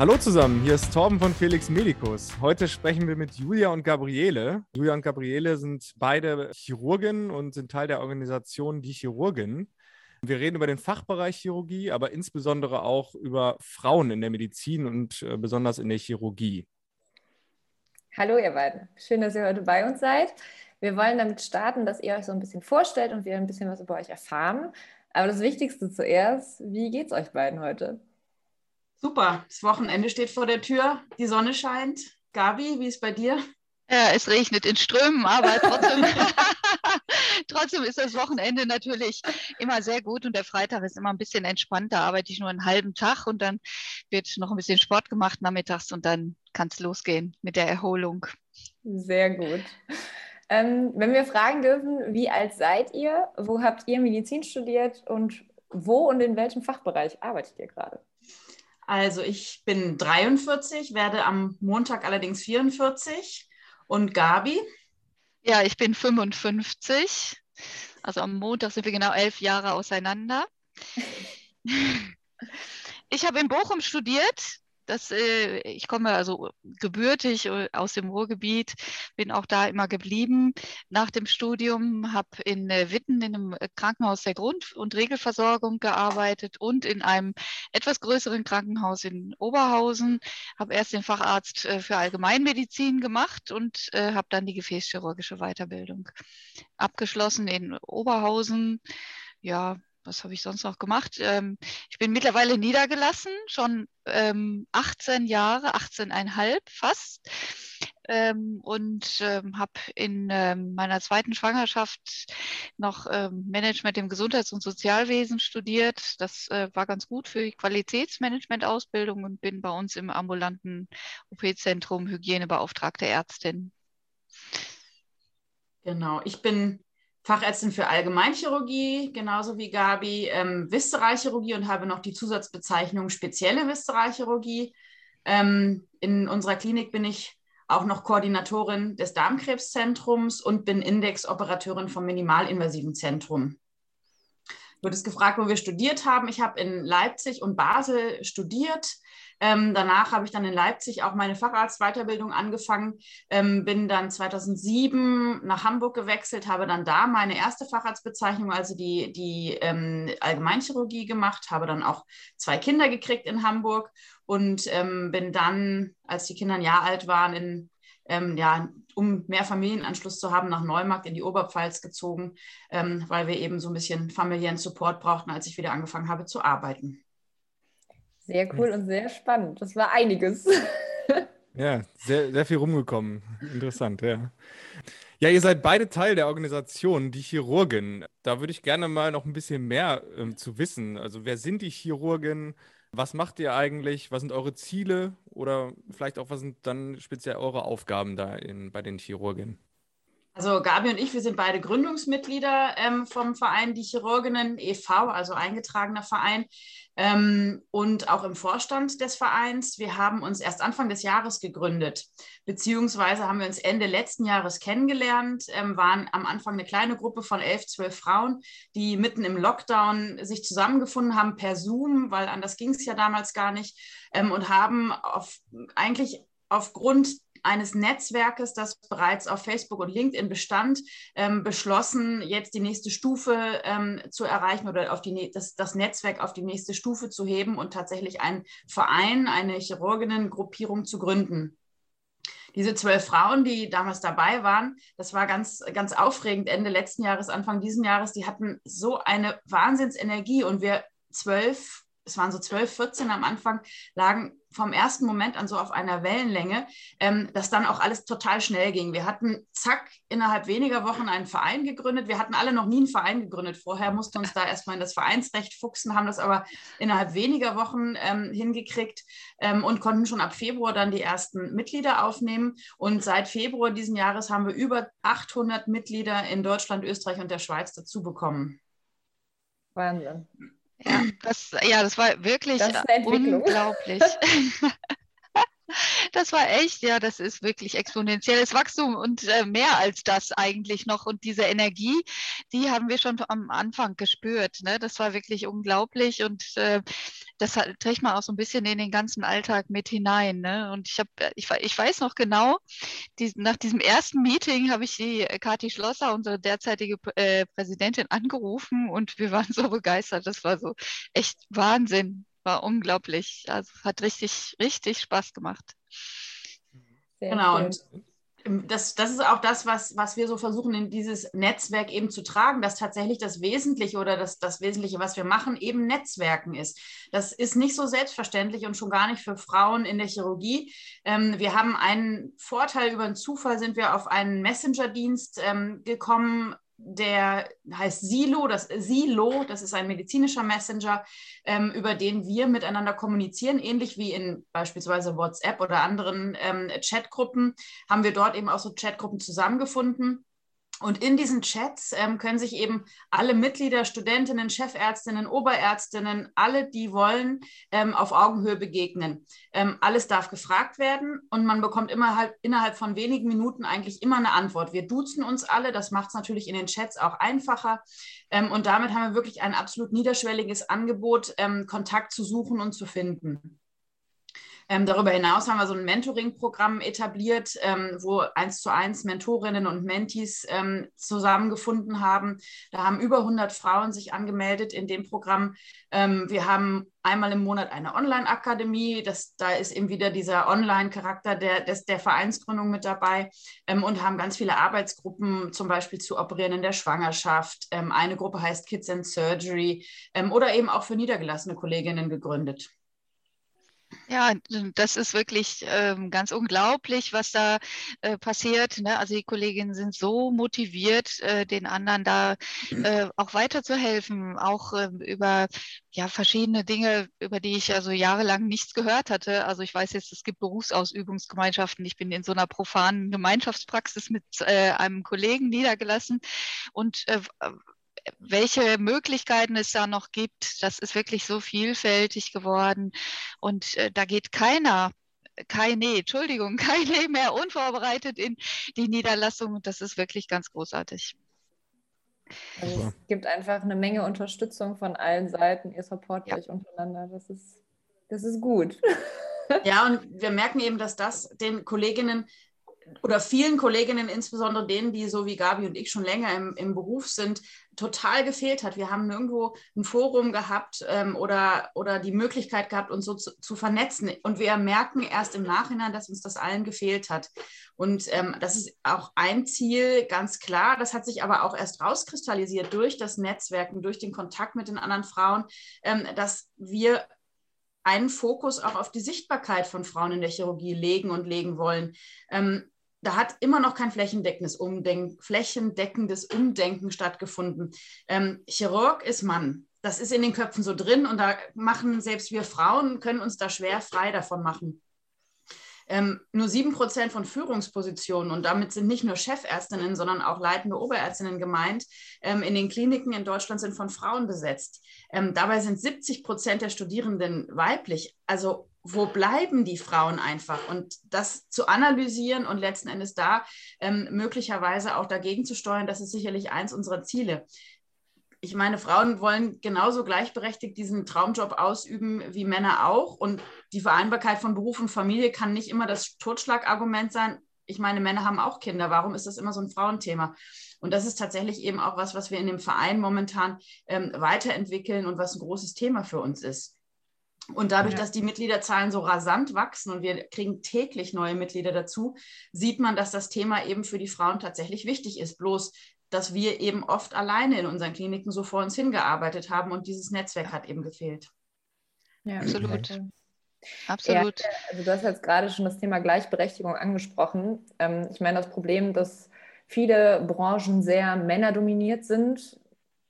Hallo zusammen, hier ist Torben von Felix Medicus. Heute sprechen wir mit Julia und Gabriele. Julia und Gabriele sind beide Chirurgen und sind Teil der Organisation Die Chirurgen. Wir reden über den Fachbereich Chirurgie, aber insbesondere auch über Frauen in der Medizin und äh, besonders in der Chirurgie. Hallo ihr beiden, schön, dass ihr heute bei uns seid. Wir wollen damit starten, dass ihr euch so ein bisschen vorstellt und wir ein bisschen was über euch erfahren. Aber das Wichtigste zuerst, wie geht es euch beiden heute? Super, das Wochenende steht vor der Tür, die Sonne scheint. Gabi, wie ist bei dir? Ja, es regnet in Strömen, aber trotzdem, trotzdem ist das Wochenende natürlich immer sehr gut und der Freitag ist immer ein bisschen entspannt. Da arbeite ich nur einen halben Tag und dann wird noch ein bisschen Sport gemacht nachmittags und dann kann es losgehen mit der Erholung. Sehr gut. Ähm, wenn wir fragen dürfen, wie alt seid ihr? Wo habt ihr Medizin studiert und wo und in welchem Fachbereich arbeitet ihr gerade? Also ich bin 43, werde am Montag allerdings 44. Und Gabi? Ja, ich bin 55. Also am Montag sind wir genau elf Jahre auseinander. Ich habe in Bochum studiert, das, äh, ich komme also gebürtig äh, aus dem Ruhrgebiet, bin auch da immer geblieben nach dem Studium, habe in äh, Witten in einem äh, Krankenhaus der Grund- und Regelversorgung gearbeitet und in einem etwas größeren Krankenhaus in Oberhausen, habe erst den Facharzt für Allgemeinmedizin gemacht und äh, habe dann die gefäßchirurgische Weiterbildung abgeschlossen in Oberhausen. Ja, was habe ich sonst noch gemacht? Ähm, ich bin mittlerweile niedergelassen, schon ähm, 18 Jahre, 18,5 fast. Ähm, und ähm, habe in ähm, meiner zweiten Schwangerschaft noch ähm, Management im Gesundheits- und Sozialwesen studiert. Das äh, war ganz gut für die Qualitätsmanagement-Ausbildung und bin bei uns im ambulanten OP-Zentrum Hygienebeauftragte Ärztin. Genau, ich bin Fachärztin für Allgemeinchirurgie, genauso wie Gabi, ähm, Viszeralchirurgie und habe noch die Zusatzbezeichnung spezielle Viszeralchirurgie. Ähm, in unserer Klinik bin ich auch noch Koordinatorin des Darmkrebszentrums und bin Indexoperateurin vom Minimalinvasiven Zentrum. Wird es gefragt, wo wir studiert haben. Ich habe in Leipzig und Basel studiert, ähm, danach habe ich dann in Leipzig auch meine Facharztweiterbildung angefangen, ähm, bin dann 2007 nach Hamburg gewechselt, habe dann da meine erste Facharztbezeichnung, also die, die ähm, Allgemeinchirurgie gemacht, habe dann auch zwei Kinder gekriegt in Hamburg und ähm, bin dann, als die Kinder ein Jahr alt waren, in ähm, ja, um mehr Familienanschluss zu haben, nach Neumarkt in die Oberpfalz gezogen, ähm, weil wir eben so ein bisschen familiären Support brauchten, als ich wieder angefangen habe zu arbeiten. Sehr cool und sehr spannend. Das war einiges. Ja, sehr, sehr viel rumgekommen. Interessant, ja. Ja, ihr seid beide Teil der Organisation, die Chirurgen. Da würde ich gerne mal noch ein bisschen mehr ähm, zu wissen. Also, wer sind die Chirurgen? Was macht ihr eigentlich? Was sind eure Ziele? Oder vielleicht auch, was sind dann speziell eure Aufgaben da in, bei den Chirurgen? Also Gabi und ich, wir sind beide Gründungsmitglieder ähm, vom Verein Die Chirurginnen e.V., also eingetragener Verein ähm, und auch im Vorstand des Vereins. Wir haben uns erst Anfang des Jahres gegründet, beziehungsweise haben wir uns Ende letzten Jahres kennengelernt, ähm, waren am Anfang eine kleine Gruppe von elf, zwölf Frauen, die mitten im Lockdown sich zusammengefunden haben per Zoom, weil anders ging es ja damals gar nicht, ähm, und haben auf, eigentlich aufgrund eines Netzwerkes, das bereits auf Facebook und LinkedIn bestand, ähm, beschlossen, jetzt die nächste Stufe ähm, zu erreichen oder auf die, das, das Netzwerk auf die nächste Stufe zu heben und tatsächlich einen Verein, eine Chirurginnengruppierung zu gründen. Diese zwölf Frauen, die damals dabei waren, das war ganz, ganz aufregend. Ende letzten Jahres, Anfang diesen Jahres, die hatten so eine Wahnsinnsenergie und wir zwölf es waren so 12, 14 am Anfang, lagen vom ersten Moment an so auf einer Wellenlänge, ähm, dass dann auch alles total schnell ging. Wir hatten zack innerhalb weniger Wochen einen Verein gegründet. Wir hatten alle noch nie einen Verein gegründet vorher, mussten uns da erstmal in das Vereinsrecht fuchsen, haben das aber innerhalb weniger Wochen ähm, hingekriegt ähm, und konnten schon ab Februar dann die ersten Mitglieder aufnehmen. Und seit Februar diesen Jahres haben wir über 800 Mitglieder in Deutschland, Österreich und der Schweiz dazu bekommen. Wahnsinn. Ja, das, ja, das war wirklich das unglaublich. Das war echt, ja, das ist wirklich exponentielles Wachstum und äh, mehr als das eigentlich noch. Und diese Energie, die haben wir schon am Anfang gespürt. Ne? Das war wirklich unglaublich. Und äh, das trägt man auch so ein bisschen in den ganzen Alltag mit hinein. Ne? Und ich habe, ich, ich weiß noch genau, die, nach diesem ersten Meeting habe ich die Kathi Schlosser, unsere derzeitige äh, Präsidentin, angerufen und wir waren so begeistert. Das war so echt Wahnsinn, war unglaublich. Also hat richtig, richtig Spaß gemacht. Sehr genau. Schön. Und das, das ist auch das, was, was wir so versuchen, in dieses Netzwerk eben zu tragen, dass tatsächlich das Wesentliche oder das, das Wesentliche, was wir machen, eben Netzwerken ist. Das ist nicht so selbstverständlich und schon gar nicht für Frauen in der Chirurgie. Ähm, wir haben einen Vorteil, über einen Zufall sind wir auf einen Messenger-Dienst ähm, gekommen, der heißt Silo, das Silo, das ist ein medizinischer Messenger, ähm, über den wir miteinander kommunizieren, ähnlich wie in beispielsweise WhatsApp oder anderen ähm, Chatgruppen, haben wir dort eben auch so Chatgruppen zusammengefunden und in diesen Chats ähm, können sich eben alle Mitglieder, Studentinnen, Chefärztinnen, Oberärztinnen, alle, die wollen, ähm, auf Augenhöhe begegnen. Ähm, alles darf gefragt werden und man bekommt immer halt innerhalb von wenigen Minuten eigentlich immer eine Antwort. Wir duzen uns alle, das macht es natürlich in den Chats auch einfacher. Ähm, und damit haben wir wirklich ein absolut niederschwelliges Angebot, ähm, Kontakt zu suchen und zu finden. Ähm, darüber hinaus haben wir so ein Mentoring-Programm etabliert, ähm, wo eins zu eins Mentorinnen und Mentees ähm, zusammengefunden haben. Da haben über 100 Frauen sich angemeldet in dem Programm. Ähm, wir haben einmal im Monat eine Online-Akademie. Da ist eben wieder dieser Online-Charakter der, des, der Vereinsgründung mit dabei ähm, und haben ganz viele Arbeitsgruppen, zum Beispiel zu Operieren in der Schwangerschaft. Ähm, eine Gruppe heißt Kids and Surgery oder eben auch für niedergelassene Kolleginnen gegründet. Ja, das ist wirklich ähm, ganz unglaublich, was da äh, passiert. Ne? Also die Kolleginnen sind so motiviert, äh, den anderen da äh, auch weiterzuhelfen, auch ähm, über ja, verschiedene Dinge, über die ich also jahrelang nichts gehört hatte. Also ich weiß jetzt, es gibt Berufsausübungsgemeinschaften. Ich bin in so einer profanen Gemeinschaftspraxis mit äh, einem Kollegen niedergelassen und äh, welche Möglichkeiten es da noch gibt, das ist wirklich so vielfältig geworden. Und äh, da geht keiner, keine, Entschuldigung, keine mehr unvorbereitet in die Niederlassung. das ist wirklich ganz großartig. Also es gibt einfach eine Menge Unterstützung von allen Seiten. Ihr support ja. euch untereinander. Das ist, das ist gut. Ja, und wir merken eben, dass das den Kolleginnen oder vielen Kolleginnen, insbesondere denen, die so wie Gabi und ich schon länger im, im Beruf sind, total gefehlt hat. Wir haben nirgendwo ein Forum gehabt ähm, oder, oder die Möglichkeit gehabt, uns so zu, zu, vernetzen. Und wir merken erst im Nachhinein, dass uns das allen gefehlt hat. Und ähm, das ist auch ein Ziel, ganz klar. Das hat sich aber auch erst rauskristallisiert durch das Netzwerken, durch den Kontakt mit den anderen Frauen, ähm, dass wir einen Fokus auch auf die Sichtbarkeit von Frauen in der Chirurgie legen und legen wollen. Ähm, da hat immer noch kein flächendeckendes Umdenken, flächendeckendes Umdenken stattgefunden. Ähm, Chirurg ist Mann. Das ist in den Köpfen so drin und da machen selbst wir Frauen, können uns da schwer frei davon machen. Ähm, nur sieben Prozent von Führungspositionen und damit sind nicht nur Chefärztinnen, sondern auch leitende Oberärztinnen gemeint, ähm, in den Kliniken in Deutschland sind von Frauen besetzt. Ähm, dabei sind 70 Prozent der Studierenden weiblich. Also wo bleiben die Frauen einfach? Und das zu analysieren und letzten Endes da ähm, möglicherweise auch dagegen zu steuern, das ist sicherlich eins unserer Ziele. Ich meine, Frauen wollen genauso gleichberechtigt diesen Traumjob ausüben wie Männer auch. Und die Vereinbarkeit von Beruf und Familie kann nicht immer das Totschlagargument sein. Ich meine, Männer haben auch Kinder. Warum ist das immer so ein Frauenthema? Und das ist tatsächlich eben auch was, was wir in dem Verein momentan ähm, weiterentwickeln und was ein großes Thema für uns ist. Und dadurch, dass die Mitgliederzahlen so rasant wachsen und wir kriegen täglich neue Mitglieder dazu, sieht man, dass das Thema eben für die Frauen tatsächlich wichtig ist. Bloß, dass wir eben oft alleine in unseren Kliniken so vor uns hingearbeitet haben und dieses Netzwerk hat eben gefehlt. Ja, absolut. Absolut. Ja, also du hast jetzt gerade schon das Thema Gleichberechtigung angesprochen. Ähm, ich meine, das Problem, dass viele Branchen sehr männerdominiert sind,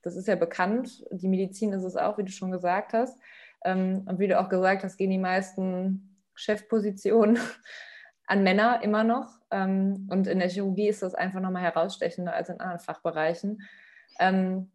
das ist ja bekannt. Die Medizin ist es auch, wie du schon gesagt hast. Ähm, und wie du auch gesagt hast, gehen die meisten Chefpositionen an Männer immer noch. Ähm, und in der Chirurgie ist das einfach nochmal herausstechender als in anderen Fachbereichen. Ähm,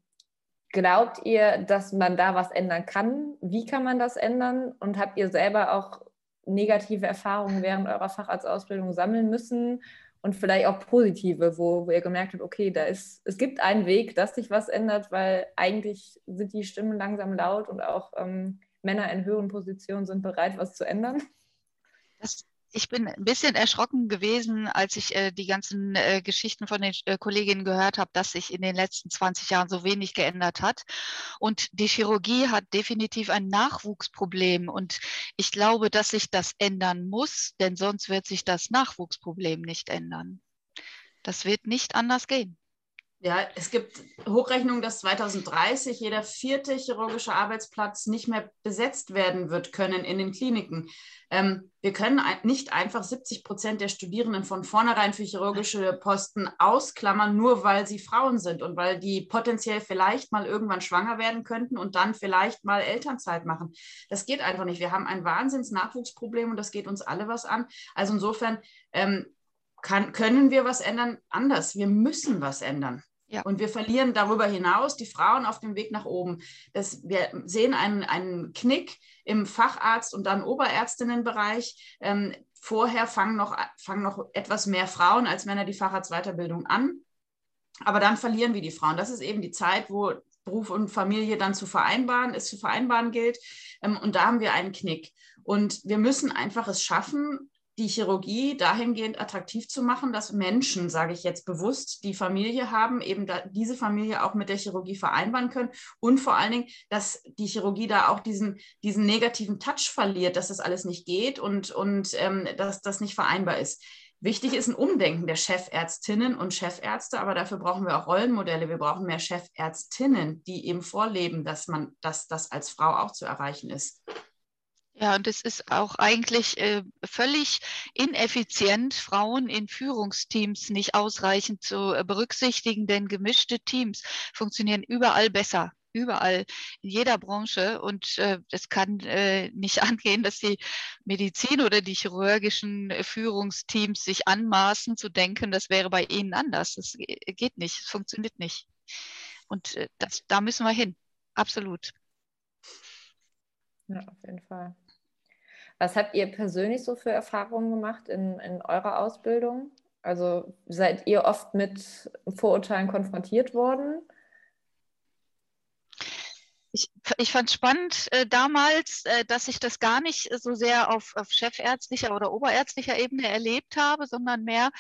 glaubt ihr, dass man da was ändern kann? Wie kann man das ändern? Und habt ihr selber auch negative Erfahrungen während eurer Facharztausbildung sammeln müssen? Und vielleicht auch positive, wo, wo ihr gemerkt habt, okay, da ist, es gibt einen Weg, dass sich was ändert, weil eigentlich sind die Stimmen langsam laut und auch ähm, Männer in höheren Positionen sind bereit, was zu ändern? Das ich bin ein bisschen erschrocken gewesen, als ich äh, die ganzen äh, Geschichten von den äh, Kolleginnen gehört habe, dass sich in den letzten 20 Jahren so wenig geändert hat. Und die Chirurgie hat definitiv ein Nachwuchsproblem. Und ich glaube, dass sich das ändern muss, denn sonst wird sich das Nachwuchsproblem nicht ändern. Das wird nicht anders gehen. Ja, es gibt Hochrechnungen, dass 2030 jeder vierte chirurgische Arbeitsplatz nicht mehr besetzt werden wird können in den Kliniken. Ähm, wir können nicht einfach 70 Prozent der Studierenden von vornherein für chirurgische Posten ausklammern, nur weil sie Frauen sind und weil die potenziell vielleicht mal irgendwann schwanger werden könnten und dann vielleicht mal Elternzeit machen. Das geht einfach nicht. Wir haben ein Wahnsinns-Nachwuchsproblem und das geht uns alle was an. Also insofern ähm, kann, können wir was ändern? Anders. Wir müssen was ändern. Ja. Und wir verlieren darüber hinaus die Frauen auf dem Weg nach oben. Das, wir sehen einen, einen Knick im Facharzt- und dann Oberärztinnenbereich. Ähm, vorher fangen noch, fangen noch etwas mehr Frauen als Männer die Facharztweiterbildung an. Aber dann verlieren wir die Frauen. Das ist eben die Zeit, wo Beruf und Familie dann zu vereinbaren, es zu vereinbaren gilt. Ähm, und da haben wir einen Knick. Und wir müssen einfach es schaffen, die Chirurgie dahingehend attraktiv zu machen, dass Menschen, sage ich jetzt bewusst, die Familie haben, eben diese Familie auch mit der Chirurgie vereinbaren können und vor allen Dingen, dass die Chirurgie da auch diesen, diesen negativen Touch verliert, dass das alles nicht geht und, und ähm, dass das nicht vereinbar ist. Wichtig ist ein Umdenken der Chefärztinnen und Chefärzte, aber dafür brauchen wir auch Rollenmodelle. Wir brauchen mehr Chefärztinnen, die eben vorleben, dass man, dass das als Frau auch zu erreichen ist. Ja, und es ist auch eigentlich äh, völlig ineffizient, Frauen in Führungsteams nicht ausreichend zu äh, berücksichtigen, denn gemischte Teams funktionieren überall besser überall in jeder Branche und äh, es kann äh, nicht angehen, dass die Medizin oder die chirurgischen äh, Führungsteams sich anmaßen zu denken, das wäre bei ihnen anders. Das geht nicht, es funktioniert nicht. Und äh, das, da müssen wir hin, absolut. Ja, auf jeden Fall. Was habt ihr persönlich so für Erfahrungen gemacht in, in eurer Ausbildung? Also seid ihr oft mit Vorurteilen konfrontiert worden? Ich, ich fand spannend äh, damals, äh, dass ich das gar nicht so sehr auf, auf chefärztlicher oder oberärztlicher Ebene erlebt habe, sondern mehr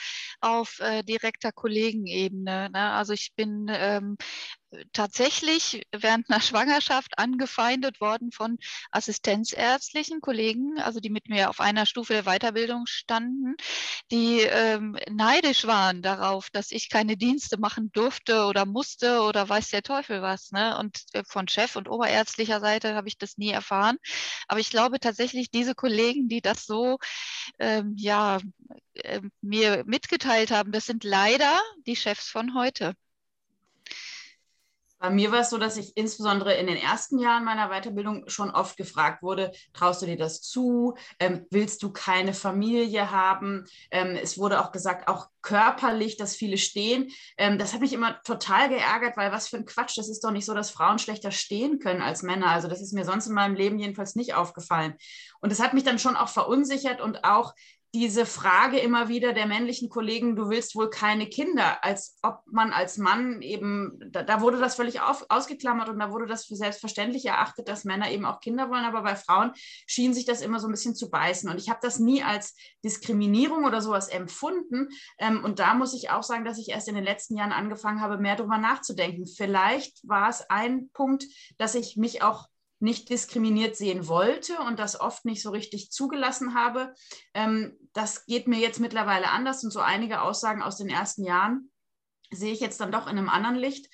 auf äh, direkter Kollegenebene. Ne? Also ich bin ähm, tatsächlich während einer Schwangerschaft angefeindet worden von assistenzärztlichen Kollegen, also die mit mir auf einer Stufe der Weiterbildung standen, die ähm, neidisch waren darauf, dass ich keine Dienste machen durfte oder musste oder weiß der Teufel was. Ne? Und äh, von Chef und oberärztlicher Seite habe ich das nie erfahren. Aber ich glaube tatsächlich, diese Kollegen, die das so ähm, ja, äh, mir mitgeteilt haben, das sind leider die Chefs von heute. Bei mir war es so, dass ich insbesondere in den ersten Jahren meiner Weiterbildung schon oft gefragt wurde, traust du dir das zu? Ähm, willst du keine Familie haben? Ähm, es wurde auch gesagt, auch körperlich, dass viele stehen. Ähm, das hat mich immer total geärgert, weil was für ein Quatsch. Das ist doch nicht so, dass Frauen schlechter stehen können als Männer. Also das ist mir sonst in meinem Leben jedenfalls nicht aufgefallen. Und das hat mich dann schon auch verunsichert und auch diese Frage immer wieder der männlichen Kollegen, du willst wohl keine Kinder, als ob man als Mann eben, da, da wurde das völlig auf, ausgeklammert und da wurde das für selbstverständlich erachtet, dass Männer eben auch Kinder wollen, aber bei Frauen schien sich das immer so ein bisschen zu beißen. Und ich habe das nie als Diskriminierung oder sowas empfunden. Ähm, und da muss ich auch sagen, dass ich erst in den letzten Jahren angefangen habe, mehr darüber nachzudenken. Vielleicht war es ein Punkt, dass ich mich auch nicht diskriminiert sehen wollte und das oft nicht so richtig zugelassen habe. Ähm, das geht mir jetzt mittlerweile anders und so einige Aussagen aus den ersten Jahren sehe ich jetzt dann doch in einem anderen Licht.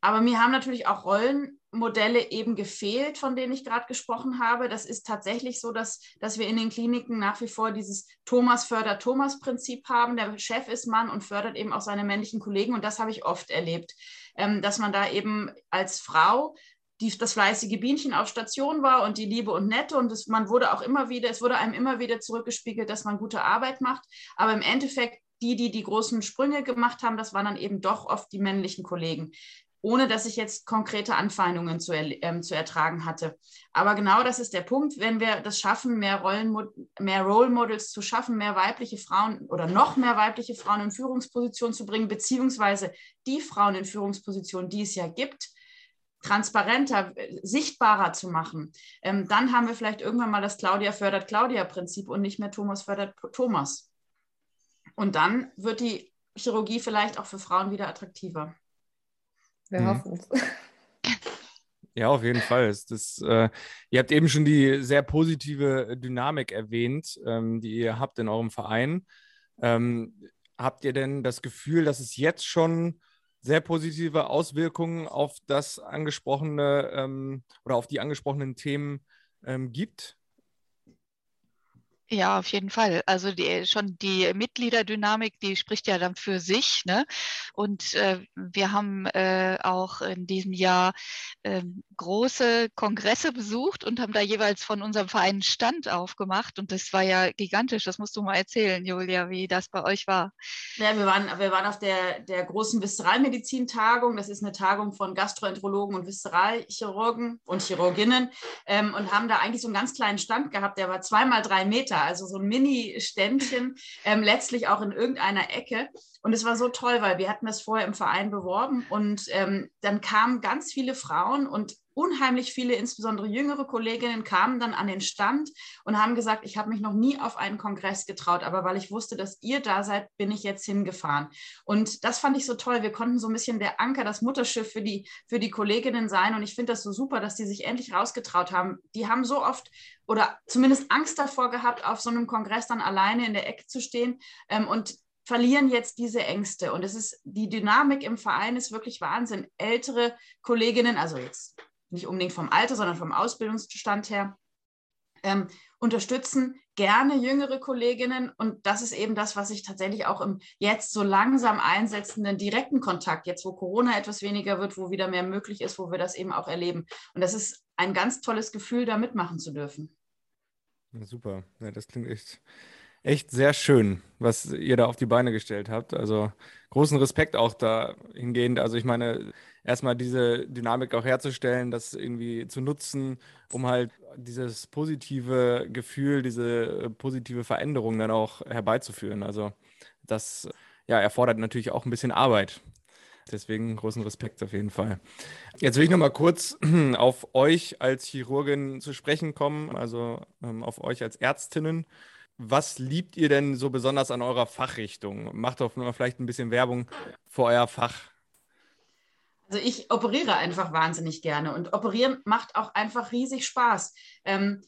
Aber mir haben natürlich auch Rollenmodelle eben gefehlt, von denen ich gerade gesprochen habe. Das ist tatsächlich so, dass, dass wir in den Kliniken nach wie vor dieses Thomas fördert Thomas-Prinzip haben. Der Chef ist Mann und fördert eben auch seine männlichen Kollegen. Und das habe ich oft erlebt, ähm, dass man da eben als Frau die, das fleißige Bienchen auf Station war und die Liebe und Nette. Und es, man wurde auch immer wieder, es wurde einem immer wieder zurückgespiegelt, dass man gute Arbeit macht. Aber im Endeffekt, die, die die großen Sprünge gemacht haben, das waren dann eben doch oft die männlichen Kollegen. Ohne dass ich jetzt konkrete Anfeindungen zu, ähm, zu ertragen hatte. Aber genau das ist der Punkt. Wenn wir das schaffen, mehr, Rollen, mehr Role Models zu schaffen, mehr weibliche Frauen oder noch mehr weibliche Frauen in Führungspositionen zu bringen, beziehungsweise die Frauen in Führungspositionen, die es ja gibt, transparenter, sichtbarer zu machen, ähm, dann haben wir vielleicht irgendwann mal das Claudia fördert Claudia-Prinzip und nicht mehr Thomas fördert Thomas. Und dann wird die Chirurgie vielleicht auch für Frauen wieder attraktiver. Wir mhm. hoffen es. Ja, auf jeden Fall. Das, äh, ihr habt eben schon die sehr positive Dynamik erwähnt, ähm, die ihr habt in eurem Verein. Ähm, habt ihr denn das Gefühl, dass es jetzt schon sehr positive Auswirkungen auf das angesprochene ähm, oder auf die angesprochenen Themen ähm, gibt? Ja, auf jeden Fall. Also die, schon die Mitgliederdynamik, die spricht ja dann für sich. Ne? Und äh, wir haben äh, auch in diesem Jahr äh, große Kongresse besucht und haben da jeweils von unserem Verein Stand aufgemacht. Und das war ja gigantisch. Das musst du mal erzählen, Julia, wie das bei euch war. Ja, wir waren, wir waren auf der, der großen Viszeralmedizin-Tagung. Das ist eine Tagung von Gastroenterologen und Viszeralchirurgen und Chirurginnen ähm, und haben da eigentlich so einen ganz kleinen Stand gehabt. Der war zweimal drei Meter also so ein Mini-Ständchen, ähm, letztlich auch in irgendeiner Ecke. Und es war so toll, weil wir hatten das vorher im Verein beworben und ähm, dann kamen ganz viele Frauen und unheimlich viele, insbesondere jüngere Kolleginnen, kamen dann an den Stand und haben gesagt, ich habe mich noch nie auf einen Kongress getraut, aber weil ich wusste, dass ihr da seid, bin ich jetzt hingefahren. Und das fand ich so toll. Wir konnten so ein bisschen der Anker, das Mutterschiff für die, für die Kolleginnen sein. Und ich finde das so super, dass die sich endlich rausgetraut haben. Die haben so oft oder zumindest Angst davor gehabt, auf so einem Kongress dann alleine in der Ecke zu stehen. Ähm, und verlieren jetzt diese Ängste. Und es ist, die Dynamik im Verein ist wirklich Wahnsinn. Ältere Kolleginnen, also jetzt nicht unbedingt vom Alter, sondern vom Ausbildungsstand her, ähm, unterstützen gerne jüngere Kolleginnen. Und das ist eben das, was ich tatsächlich auch im jetzt so langsam einsetzenden direkten Kontakt, jetzt wo Corona etwas weniger wird, wo wieder mehr möglich ist, wo wir das eben auch erleben. Und das ist ein ganz tolles Gefühl, da mitmachen zu dürfen. Super. Ja, das klingt echt, echt sehr schön, was ihr da auf die Beine gestellt habt. Also großen Respekt auch dahingehend. Also ich meine, erstmal diese Dynamik auch herzustellen, das irgendwie zu nutzen, um halt dieses positive Gefühl, diese positive Veränderung dann auch herbeizuführen. Also das ja, erfordert natürlich auch ein bisschen Arbeit. Deswegen großen Respekt auf jeden Fall. Jetzt will ich noch mal kurz auf euch als Chirurgin zu sprechen kommen, also ähm, auf euch als Ärztinnen. Was liebt ihr denn so besonders an eurer Fachrichtung? Macht doch mal vielleicht ein bisschen Werbung für euer Fach. Also ich operiere einfach wahnsinnig gerne und operieren macht auch einfach riesig Spaß. Ähm,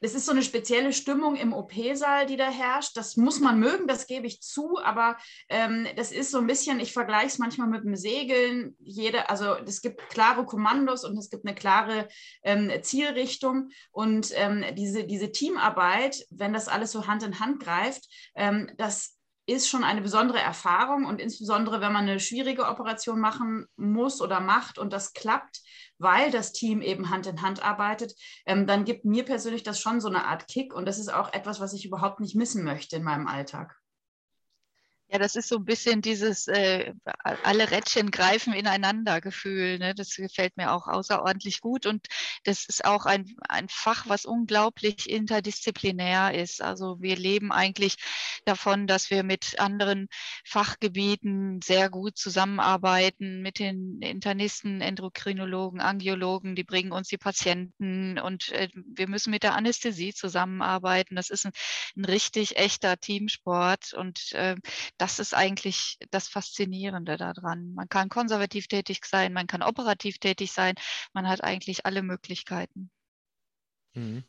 es ist so eine spezielle Stimmung im OP-Saal, die da herrscht. Das muss man mögen, das gebe ich zu, aber ähm, das ist so ein bisschen, ich vergleiche es manchmal mit dem Segeln. Jede, also es gibt klare Kommandos und es gibt eine klare ähm, Zielrichtung. Und ähm, diese, diese Teamarbeit, wenn das alles so Hand in Hand greift, ähm, das ist schon eine besondere Erfahrung und insbesondere, wenn man eine schwierige Operation machen muss oder macht und das klappt, weil das Team eben Hand in Hand arbeitet, ähm, dann gibt mir persönlich das schon so eine Art Kick und das ist auch etwas, was ich überhaupt nicht missen möchte in meinem Alltag. Ja, das ist so ein bisschen dieses äh, alle Rädchen greifen ineinander Gefühl. Ne? Das gefällt mir auch außerordentlich gut. Und das ist auch ein, ein Fach, was unglaublich interdisziplinär ist. Also wir leben eigentlich davon, dass wir mit anderen Fachgebieten sehr gut zusammenarbeiten, mit den Internisten, Endokrinologen, Angiologen, die bringen uns die Patienten und äh, wir müssen mit der Anästhesie zusammenarbeiten. Das ist ein, ein richtig echter Teamsport und äh, das ist eigentlich das Faszinierende daran. Man kann konservativ tätig sein, man kann operativ tätig sein, man hat eigentlich alle Möglichkeiten. Mhm.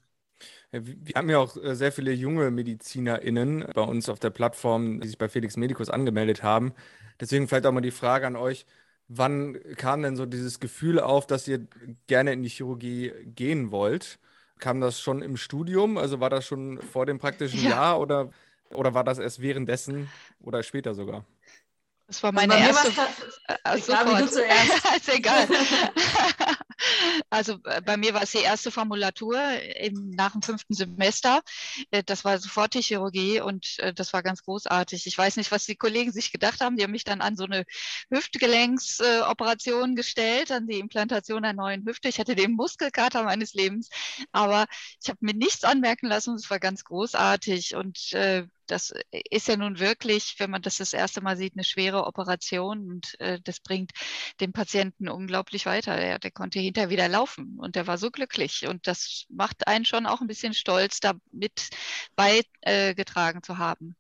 Wir haben ja auch äh, sehr viele junge MedizinerInnen bei uns auf der Plattform, die sich bei Felix Medicus angemeldet haben. Deswegen vielleicht auch mal die Frage an euch, wann kam denn so dieses Gefühl auf, dass ihr gerne in die Chirurgie gehen wollt? Kam das schon im Studium? Also war das schon vor dem praktischen ja. Jahr oder oder war das erst währenddessen oder später sogar? Das war meine erste. Also Gabi, du zuerst. ist egal. Also äh, bei mir war es die erste Formulatur im, nach dem fünften Semester. Äh, das war sofort die Chirurgie und äh, das war ganz großartig. Ich weiß nicht, was die Kollegen sich gedacht haben. Die haben mich dann an so eine Hüftgelenksoperation gestellt, an die Implantation einer neuen Hüfte. Ich hatte den Muskelkater meines Lebens, aber ich habe mir nichts anmerken lassen. Es war ganz großartig und das ist ja nun wirklich, wenn man das das erste Mal sieht, eine schwere Operation und äh, das bringt den Patienten unglaublich weiter. Der, der konnte hinterher wieder laufen und der war so glücklich und das macht einen schon auch ein bisschen stolz, da mit beigetragen zu haben.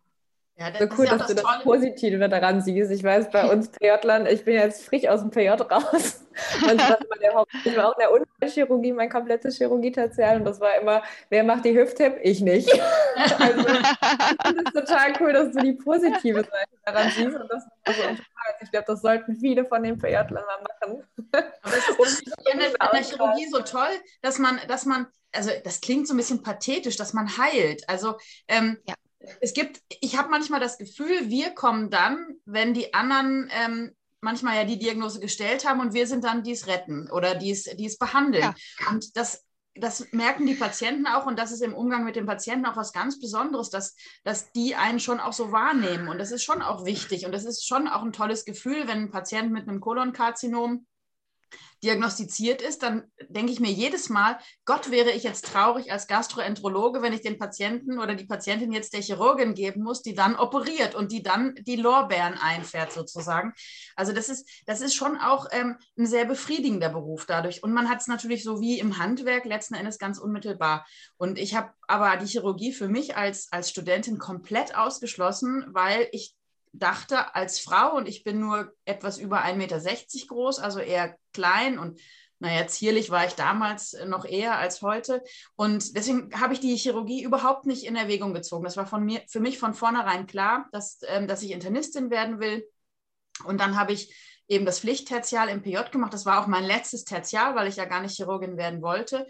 Ja, das so cool, dass das du das. Positive daran siehst. Ich weiß, bei uns PJlern, ich bin jetzt frisch aus dem PJ raus. Und das war der Haupt ich war auch in der Unfallchirurgie, mein komplettes Chirurgie-Tertial. Und das war immer, wer macht die Hüft-Hip? Ich nicht. also, das ist total cool, dass du die positive Seite daran siehst. Und das ist so Ich glaube, das sollten viele von den PJlern mal machen. Aber es ist in der, in der Chirurgie so toll, dass man, dass man also das klingt so ein bisschen pathetisch, dass man heilt. Also ähm, ja es gibt, ich habe manchmal das Gefühl, wir kommen dann, wenn die anderen ähm, manchmal ja die Diagnose gestellt haben und wir sind dann, die es retten oder die es, die es behandeln. Ja. Und das, das merken die Patienten auch und das ist im Umgang mit den Patienten auch was ganz Besonderes, dass, dass die einen schon auch so wahrnehmen. Und das ist schon auch wichtig und das ist schon auch ein tolles Gefühl, wenn ein Patient mit einem Kolonkarzinom diagnostiziert ist, dann denke ich mir jedes Mal, Gott wäre ich jetzt traurig als Gastroenterologe, wenn ich den Patienten oder die Patientin jetzt der Chirurgin geben muss, die dann operiert und die dann die Lorbeeren einfährt sozusagen. Also das ist, das ist schon auch ähm, ein sehr befriedigender Beruf dadurch. Und man hat es natürlich so wie im Handwerk letzten Endes ganz unmittelbar. Und ich habe aber die Chirurgie für mich als, als Studentin komplett ausgeschlossen, weil ich dachte als Frau, und ich bin nur etwas über 1,60 Meter groß, also eher klein und naja, zierlich war ich damals noch eher als heute. Und deswegen habe ich die Chirurgie überhaupt nicht in Erwägung gezogen. Das war von mir, für mich von vornherein klar, dass, ähm, dass ich Internistin werden will. Und dann habe ich eben das Pflichttertial im PJ gemacht. Das war auch mein letztes Tertial, weil ich ja gar nicht Chirurgin werden wollte.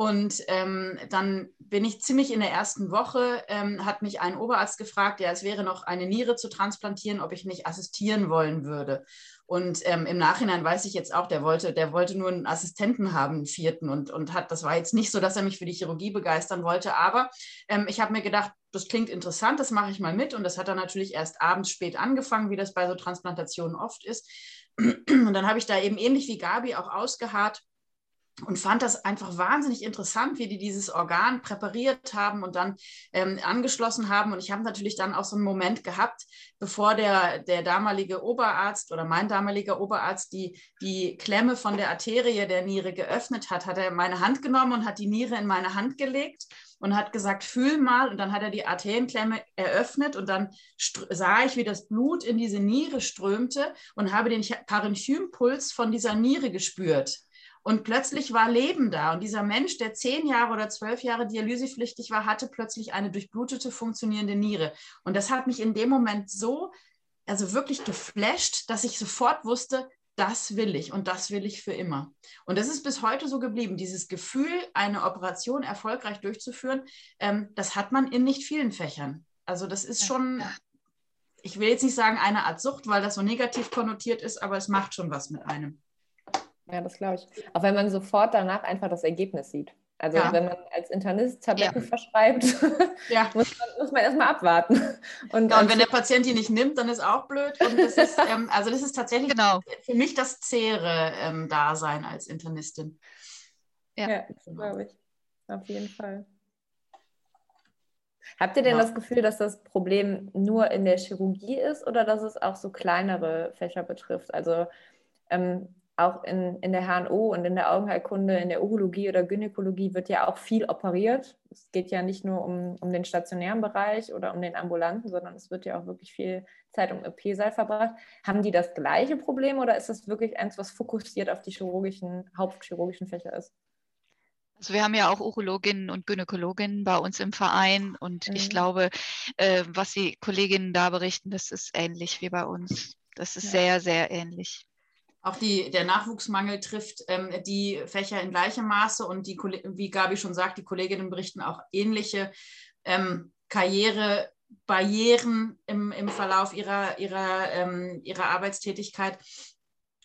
Und ähm, dann bin ich ziemlich in der ersten Woche, ähm, hat mich ein Oberarzt gefragt, ja, es wäre noch eine Niere zu transplantieren, ob ich nicht assistieren wollen würde. Und ähm, im Nachhinein weiß ich jetzt auch, der wollte, der wollte nur einen Assistenten haben, einen vierten. Und, und hat, das war jetzt nicht so, dass er mich für die Chirurgie begeistern wollte. Aber ähm, ich habe mir gedacht, das klingt interessant, das mache ich mal mit. Und das hat dann natürlich erst abends spät angefangen, wie das bei so Transplantationen oft ist. Und dann habe ich da eben ähnlich wie Gabi auch ausgeharrt und fand das einfach wahnsinnig interessant, wie die dieses Organ präpariert haben und dann ähm, angeschlossen haben. Und ich habe natürlich dann auch so einen Moment gehabt, bevor der, der damalige Oberarzt oder mein damaliger Oberarzt die, die Klemme von der Arterie der Niere geöffnet hat, hat er meine Hand genommen und hat die Niere in meine Hand gelegt und hat gesagt, fühl mal. Und dann hat er die Arterienklemme eröffnet und dann sah ich, wie das Blut in diese Niere strömte und habe den Parenchympuls von dieser Niere gespürt. Und plötzlich war Leben da. Und dieser Mensch, der zehn Jahre oder zwölf Jahre dialysepflichtig war, hatte plötzlich eine durchblutete, funktionierende Niere. Und das hat mich in dem Moment so, also wirklich geflasht, dass ich sofort wusste, das will ich und das will ich für immer. Und das ist bis heute so geblieben. Dieses Gefühl, eine Operation erfolgreich durchzuführen, ähm, das hat man in nicht vielen Fächern. Also das ist schon, ich will jetzt nicht sagen eine Art Sucht, weil das so negativ konnotiert ist, aber es macht schon was mit einem. Ja, das glaube ich. Auch wenn man sofort danach einfach das Ergebnis sieht. Also ja. wenn man als Internist Tabletten ja. verschreibt, ja. muss, man, muss man erstmal abwarten. Und, ja, und wenn der Patient die nicht nimmt, dann ist auch blöd. Und das ist, ähm, also das ist tatsächlich genau. für mich das zähere ähm, Dasein als Internistin. Ja, ja das glaube ich. Auf jeden Fall. Habt ihr denn das Gefühl, dass das Problem nur in der Chirurgie ist oder dass es auch so kleinere Fächer betrifft? Also ähm, auch in, in der HNO und in der Augenheilkunde, in der Urologie oder Gynäkologie wird ja auch viel operiert. Es geht ja nicht nur um, um den stationären Bereich oder um den ambulanten, sondern es wird ja auch wirklich viel Zeit um EP-Saal verbracht. Haben die das gleiche Problem oder ist das wirklich eins, was fokussiert auf die chirurgischen, hauptchirurgischen Fächer ist? Also wir haben ja auch Urologinnen und Gynäkologinnen bei uns im Verein und mhm. ich glaube, äh, was die Kolleginnen da berichten, das ist ähnlich wie bei uns. Das ist ja. sehr, sehr ähnlich. Auch die, der Nachwuchsmangel trifft ähm, die Fächer in gleichem Maße und die, wie Gabi schon sagt, die Kolleginnen berichten auch ähnliche ähm, Karrierebarrieren im, im Verlauf ihrer, ihrer, ähm, ihrer Arbeitstätigkeit.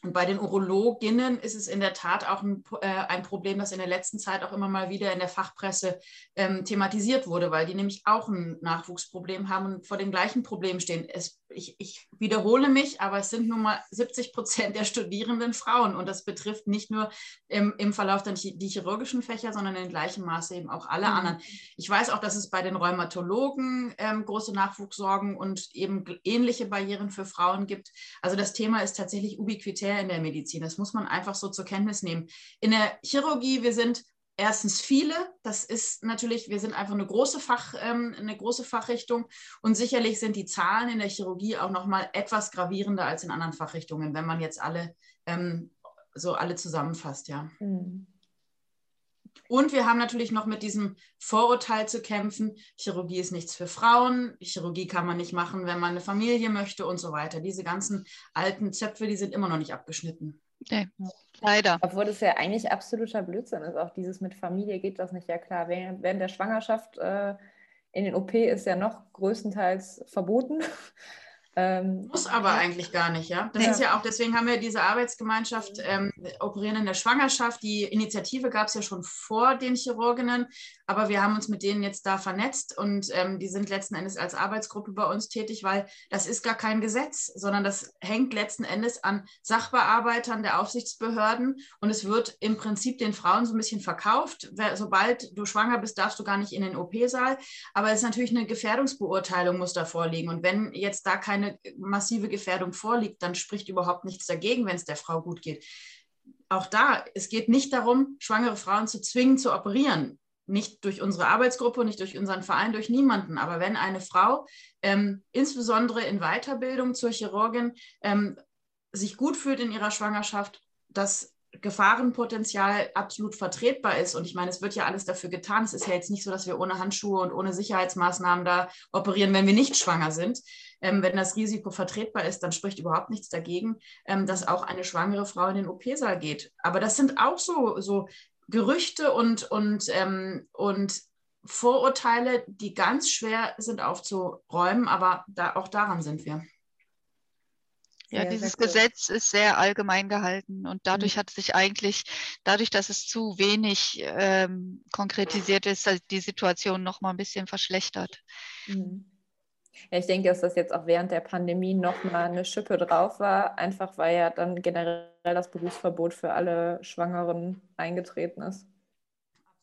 Und bei den Urologinnen ist es in der Tat auch ein, äh, ein, Problem, das in der letzten Zeit auch immer mal wieder in der Fachpresse ähm, thematisiert wurde, weil die nämlich auch ein Nachwuchsproblem haben und vor dem gleichen Problem stehen. Es ich, ich, wiederhole mich, aber es sind nun mal 70 Prozent der Studierenden Frauen und das betrifft nicht nur im, im Verlauf der, die chirurgischen Fächer, sondern in gleichem Maße eben auch alle mhm. anderen. Ich weiß auch, dass es bei den Rheumatologen ähm, große Nachwuchssorgen und eben ähnliche Barrieren für Frauen gibt. Also das Thema ist tatsächlich ubiquitär in der Medizin. Das muss man einfach so zur Kenntnis nehmen. In der Chirurgie, wir sind erstens viele. Das ist natürlich, wir sind einfach eine große, Fach, ähm, eine große Fachrichtung und sicherlich sind die Zahlen in der Chirurgie auch noch mal etwas gravierender als in anderen Fachrichtungen, wenn man jetzt alle ähm, so alle zusammenfasst, ja. Mhm. Und wir haben natürlich noch mit diesem Vorurteil zu kämpfen, Chirurgie ist nichts für Frauen, Chirurgie kann man nicht machen, wenn man eine Familie möchte und so weiter. Diese ganzen alten Zöpfe, die sind immer noch nicht abgeschnitten. Nee, leider. Obwohl das ja eigentlich absoluter Blödsinn ist. Auch dieses mit Familie geht das nicht. Ja klar, während der Schwangerschaft äh, in den OP ist ja noch größtenteils verboten. Ähm, Muss aber eigentlich gar nicht, ja. Das ja. ist ja auch, deswegen haben wir diese Arbeitsgemeinschaft ähm, Operieren in der Schwangerschaft. Die Initiative gab es ja schon vor den Chirurginnen, aber wir haben uns mit denen jetzt da vernetzt und ähm, die sind letzten Endes als Arbeitsgruppe bei uns tätig, weil das ist gar kein Gesetz, sondern das hängt letzten Endes an Sachbearbeitern der Aufsichtsbehörden und es wird im Prinzip den Frauen so ein bisschen verkauft. Sobald du schwanger bist, darfst du gar nicht in den OP-Saal, aber es ist natürlich eine Gefährdungsbeurteilung muss da vorliegen und wenn jetzt da keine eine massive Gefährdung vorliegt, dann spricht überhaupt nichts dagegen, wenn es der Frau gut geht. Auch da, es geht nicht darum, schwangere Frauen zu zwingen, zu operieren. Nicht durch unsere Arbeitsgruppe, nicht durch unseren Verein, durch niemanden. Aber wenn eine Frau, ähm, insbesondere in Weiterbildung zur Chirurgin, ähm, sich gut fühlt in ihrer Schwangerschaft, das Gefahrenpotenzial absolut vertretbar ist. Und ich meine, es wird ja alles dafür getan. Es ist ja jetzt nicht so, dass wir ohne Handschuhe und ohne Sicherheitsmaßnahmen da operieren, wenn wir nicht schwanger sind. Ähm, wenn das Risiko vertretbar ist, dann spricht überhaupt nichts dagegen, ähm, dass auch eine schwangere Frau in den OP-Saal geht. Aber das sind auch so, so Gerüchte und, und, ähm, und Vorurteile, die ganz schwer sind aufzuräumen, aber da, auch daran sind wir. Ja, sehr, dieses sehr Gesetz ist sehr allgemein gehalten und dadurch mhm. hat sich eigentlich, dadurch, dass es zu wenig ähm, konkretisiert ist, die Situation noch mal ein bisschen verschlechtert. Mhm. Ja, ich denke, dass das jetzt auch während der Pandemie noch mal eine Schippe drauf war, einfach weil ja dann generell das Berufsverbot für alle Schwangeren eingetreten ist.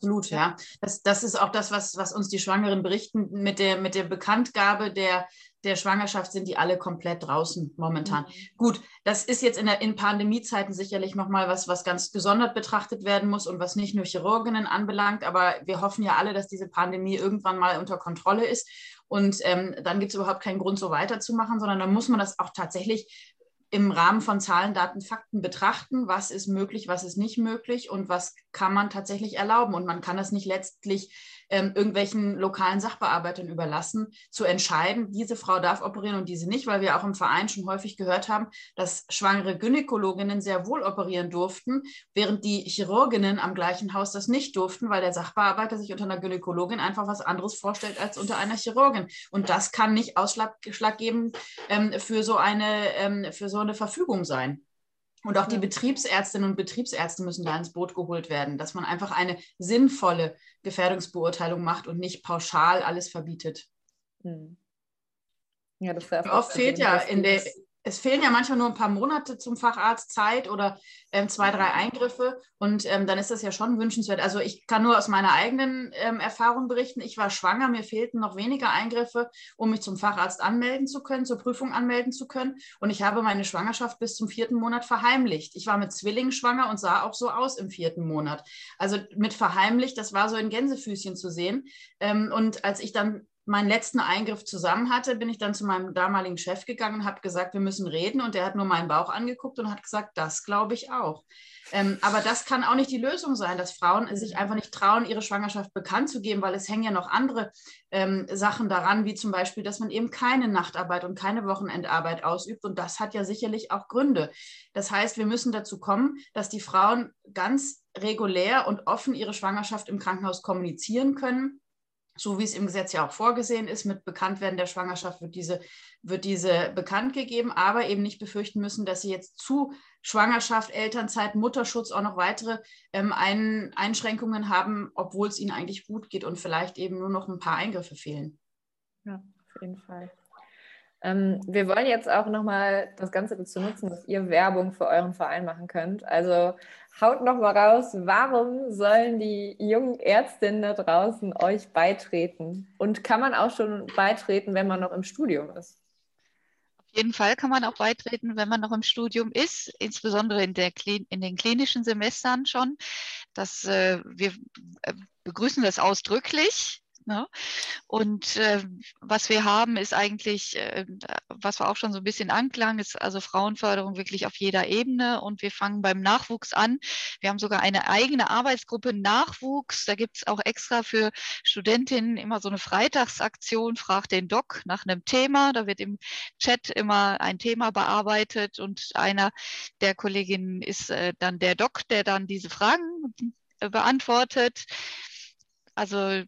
Absolut, ja. Das, das ist auch das, was, was uns die Schwangeren berichten. Mit der, mit der Bekanntgabe der, der Schwangerschaft sind die alle komplett draußen momentan. Mhm. Gut, das ist jetzt in, der, in Pandemiezeiten sicherlich nochmal was, was ganz gesondert betrachtet werden muss und was nicht nur Chirurginnen anbelangt. Aber wir hoffen ja alle, dass diese Pandemie irgendwann mal unter Kontrolle ist. Und ähm, dann gibt es überhaupt keinen Grund, so weiterzumachen, sondern dann muss man das auch tatsächlich im Rahmen von Zahlen, Daten, Fakten betrachten, was ist möglich, was ist nicht möglich und was kann man tatsächlich erlauben. Und man kann das nicht letztlich ähm, irgendwelchen lokalen Sachbearbeitern überlassen, zu entscheiden, diese Frau darf operieren und diese nicht, weil wir auch im Verein schon häufig gehört haben, dass schwangere Gynäkologinnen sehr wohl operieren durften, während die Chirurginnen am gleichen Haus das nicht durften, weil der Sachbearbeiter sich unter einer Gynäkologin einfach was anderes vorstellt als unter einer Chirurgin. Und das kann nicht ausschlaggebend ähm, für, so ähm, für so eine Verfügung sein. Und auch die Betriebsärztinnen und Betriebsärzte müssen da ins Boot geholt werden, dass man einfach eine sinnvolle Gefährdungsbeurteilung macht und nicht pauschal alles verbietet. Hm. Ja, das Oft fehlt ja in der, es fehlen ja manchmal nur ein paar Monate zum Facharzt Zeit oder ähm, zwei, drei Eingriffe und ähm, dann ist das ja schon wünschenswert. Also ich kann nur aus meiner eigenen ähm, Erfahrung berichten. Ich war schwanger, mir fehlten noch weniger Eingriffe, um mich zum Facharzt anmelden zu können, zur Prüfung anmelden zu können. Und ich habe meine Schwangerschaft bis zum vierten Monat verheimlicht. Ich war mit Zwillingen schwanger und sah auch so aus im vierten Monat. Also mit verheimlicht, das war so in Gänsefüßchen zu sehen. Ähm, und als ich dann meinen letzten Eingriff zusammen hatte, bin ich dann zu meinem damaligen Chef gegangen und habe gesagt, wir müssen reden. Und der hat nur meinen Bauch angeguckt und hat gesagt, das glaube ich auch. Ähm, aber das kann auch nicht die Lösung sein, dass Frauen sich einfach nicht trauen, ihre Schwangerschaft bekannt zu geben, weil es hängen ja noch andere ähm, Sachen daran, wie zum Beispiel, dass man eben keine Nachtarbeit und keine Wochenendarbeit ausübt. Und das hat ja sicherlich auch Gründe. Das heißt, wir müssen dazu kommen, dass die Frauen ganz regulär und offen ihre Schwangerschaft im Krankenhaus kommunizieren können so wie es im Gesetz ja auch vorgesehen ist, mit Bekanntwerden der Schwangerschaft wird diese, wird diese bekannt gegeben, aber eben nicht befürchten müssen, dass sie jetzt zu Schwangerschaft, Elternzeit, Mutterschutz auch noch weitere ähm, Ein Einschränkungen haben, obwohl es ihnen eigentlich gut geht und vielleicht eben nur noch ein paar Eingriffe fehlen. Ja, auf jeden Fall. Ähm, wir wollen jetzt auch nochmal das Ganze dazu nutzen, dass ihr Werbung für euren Verein machen könnt. Also haut nochmal raus, warum sollen die jungen Ärztinnen da draußen euch beitreten? Und kann man auch schon beitreten, wenn man noch im Studium ist? Auf jeden Fall kann man auch beitreten, wenn man noch im Studium ist, insbesondere in, in den klinischen Semestern schon. Das, äh, wir äh, begrüßen das ausdrücklich. Ne? Und äh, was wir haben, ist eigentlich, äh, was wir auch schon so ein bisschen anklang, ist also Frauenförderung wirklich auf jeder Ebene. Und wir fangen beim Nachwuchs an. Wir haben sogar eine eigene Arbeitsgruppe Nachwuchs. Da gibt es auch extra für Studentinnen immer so eine Freitagsaktion, Frag den Doc nach einem Thema. Da wird im Chat immer ein Thema bearbeitet und einer der Kolleginnen ist äh, dann der Doc, der dann diese Fragen äh, beantwortet. Also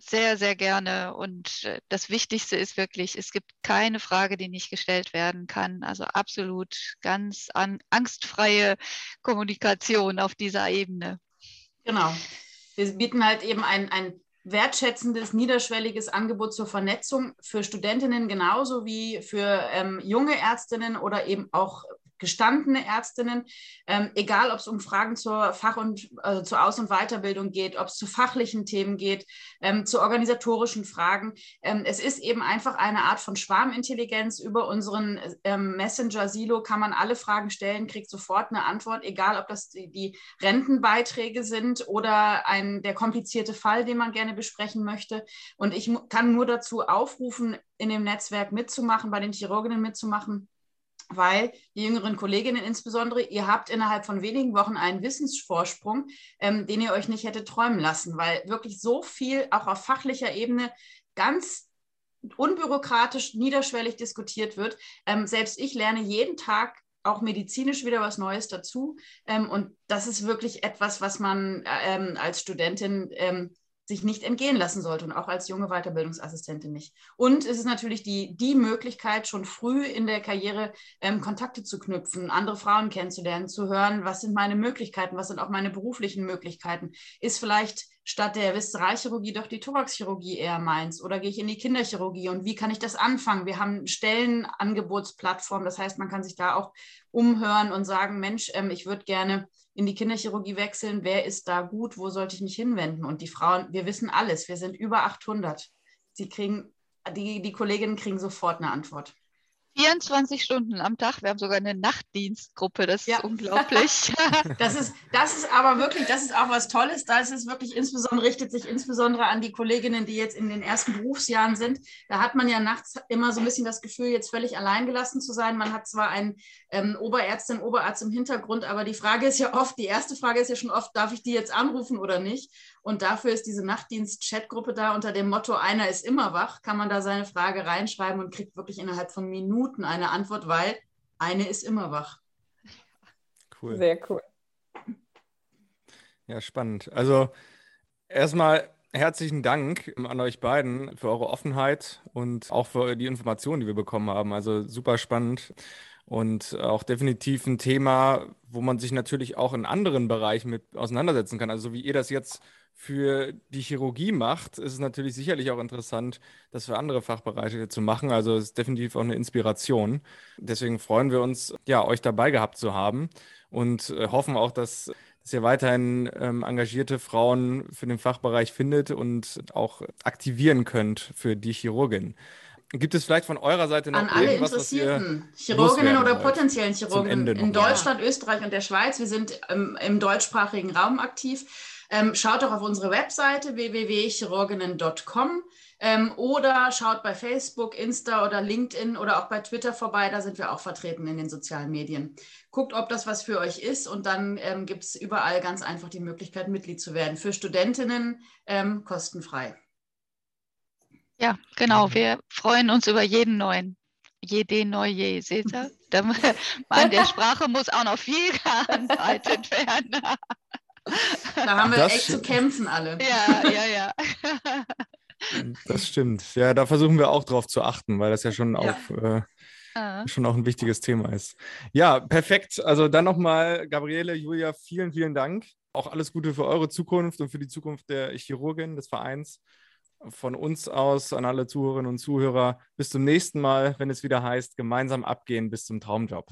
sehr, sehr gerne. Und äh, das Wichtigste ist wirklich, es gibt keine Frage, die nicht gestellt werden kann. Also absolut ganz an, angstfreie Kommunikation auf dieser Ebene. Genau. Wir bieten halt eben ein, ein wertschätzendes, niederschwelliges Angebot zur Vernetzung für Studentinnen genauso wie für ähm, junge Ärztinnen oder eben auch gestandene Ärztinnen, ähm, egal ob es um Fragen zur Fach- und also zur Aus- und Weiterbildung geht, ob es zu fachlichen Themen geht, ähm, zu organisatorischen Fragen. Ähm, es ist eben einfach eine Art von Schwarmintelligenz. Über unseren ähm, Messenger-Silo kann man alle Fragen stellen, kriegt sofort eine Antwort, egal ob das die, die Rentenbeiträge sind oder ein, der komplizierte Fall, den man gerne besprechen möchte. Und ich kann nur dazu aufrufen, in dem Netzwerk mitzumachen, bei den Chirurginnen mitzumachen weil die jüngeren Kolleginnen insbesondere, ihr habt innerhalb von wenigen Wochen einen Wissensvorsprung, ähm, den ihr euch nicht hättet träumen lassen, weil wirklich so viel auch auf fachlicher Ebene ganz unbürokratisch, niederschwellig diskutiert wird. Ähm, selbst ich lerne jeden Tag auch medizinisch wieder was Neues dazu. Ähm, und das ist wirklich etwas, was man ähm, als Studentin ähm, sich nicht entgehen lassen sollte und auch als junge Weiterbildungsassistentin nicht. Und es ist natürlich die, die Möglichkeit, schon früh in der Karriere ähm, Kontakte zu knüpfen, andere Frauen kennenzulernen, zu hören, was sind meine Möglichkeiten, was sind auch meine beruflichen Möglichkeiten. Ist vielleicht statt der Viszeralchirurgie doch die Thoraxchirurgie eher meins oder gehe ich in die Kinderchirurgie und wie kann ich das anfangen? Wir haben Stellenangebotsplattformen, das heißt, man kann sich da auch umhören und sagen, Mensch, ähm, ich würde gerne in die Kinderchirurgie wechseln, wer ist da gut, wo sollte ich mich hinwenden? Und die Frauen, wir wissen alles, wir sind über 800. Sie kriegen, die, die Kolleginnen kriegen sofort eine Antwort. 24 Stunden am Tag. Wir haben sogar eine Nachtdienstgruppe. Das ist ja. unglaublich. das, ist, das ist aber wirklich, das ist auch was Tolles. Da ist es wirklich insbesondere, richtet sich insbesondere an die Kolleginnen, die jetzt in den ersten Berufsjahren sind. Da hat man ja nachts immer so ein bisschen das Gefühl, jetzt völlig alleingelassen zu sein. Man hat zwar einen ähm, Oberärztin, Oberarzt im Hintergrund, aber die Frage ist ja oft, die erste Frage ist ja schon oft, darf ich die jetzt anrufen oder nicht? Und dafür ist diese Nachtdienst-Chatgruppe da unter dem Motto, einer ist immer wach, kann man da seine Frage reinschreiben und kriegt wirklich innerhalb von Minuten eine Antwort, weil eine ist immer wach. Cool. Sehr cool. Ja, spannend. Also erstmal herzlichen Dank an euch beiden für eure Offenheit und auch für die Informationen, die wir bekommen haben. Also super spannend und auch definitiv ein Thema, wo man sich natürlich auch in anderen Bereichen mit auseinandersetzen kann. Also wie ihr das jetzt für die Chirurgie macht, ist es natürlich sicherlich auch interessant, das für andere Fachbereiche zu machen. Also es ist definitiv auch eine Inspiration. Deswegen freuen wir uns, ja, euch dabei gehabt zu haben und äh, hoffen auch, dass, dass ihr weiterhin ähm, engagierte Frauen für den Fachbereich findet und auch aktivieren könnt für die Chirurgin. Gibt es vielleicht von eurer Seite noch An alle Interessierten, Chirurginnen oder potenziellen Chirurgen in Deutschland, ja. Österreich und der Schweiz. Wir sind ähm, im deutschsprachigen Raum aktiv ähm, schaut doch auf unsere Webseite www.chirurginnen.com ähm, oder schaut bei Facebook, Insta oder LinkedIn oder auch bei Twitter vorbei. Da sind wir auch vertreten in den sozialen Medien. Guckt, ob das was für euch ist und dann ähm, gibt es überall ganz einfach die Möglichkeit, Mitglied zu werden. Für Studentinnen ähm, kostenfrei. Ja, genau. Wir freuen uns über jeden neuen. Jede neue, seht ihr? An der Sprache muss auch noch viel gearbeitet werden. Da haben wir das echt zu kämpfen alle. Ja, ja, ja. Das stimmt. Ja, da versuchen wir auch drauf zu achten, weil das ja schon ja. auch äh, ah. schon auch ein wichtiges Thema ist. Ja, perfekt. Also dann nochmal, Gabriele, Julia, vielen, vielen Dank. Auch alles Gute für eure Zukunft und für die Zukunft der Chirurgin des Vereins. von uns aus an alle Zuhörerinnen und Zuhörer. Bis zum nächsten Mal, wenn es wieder heißt, gemeinsam abgehen bis zum Traumjob.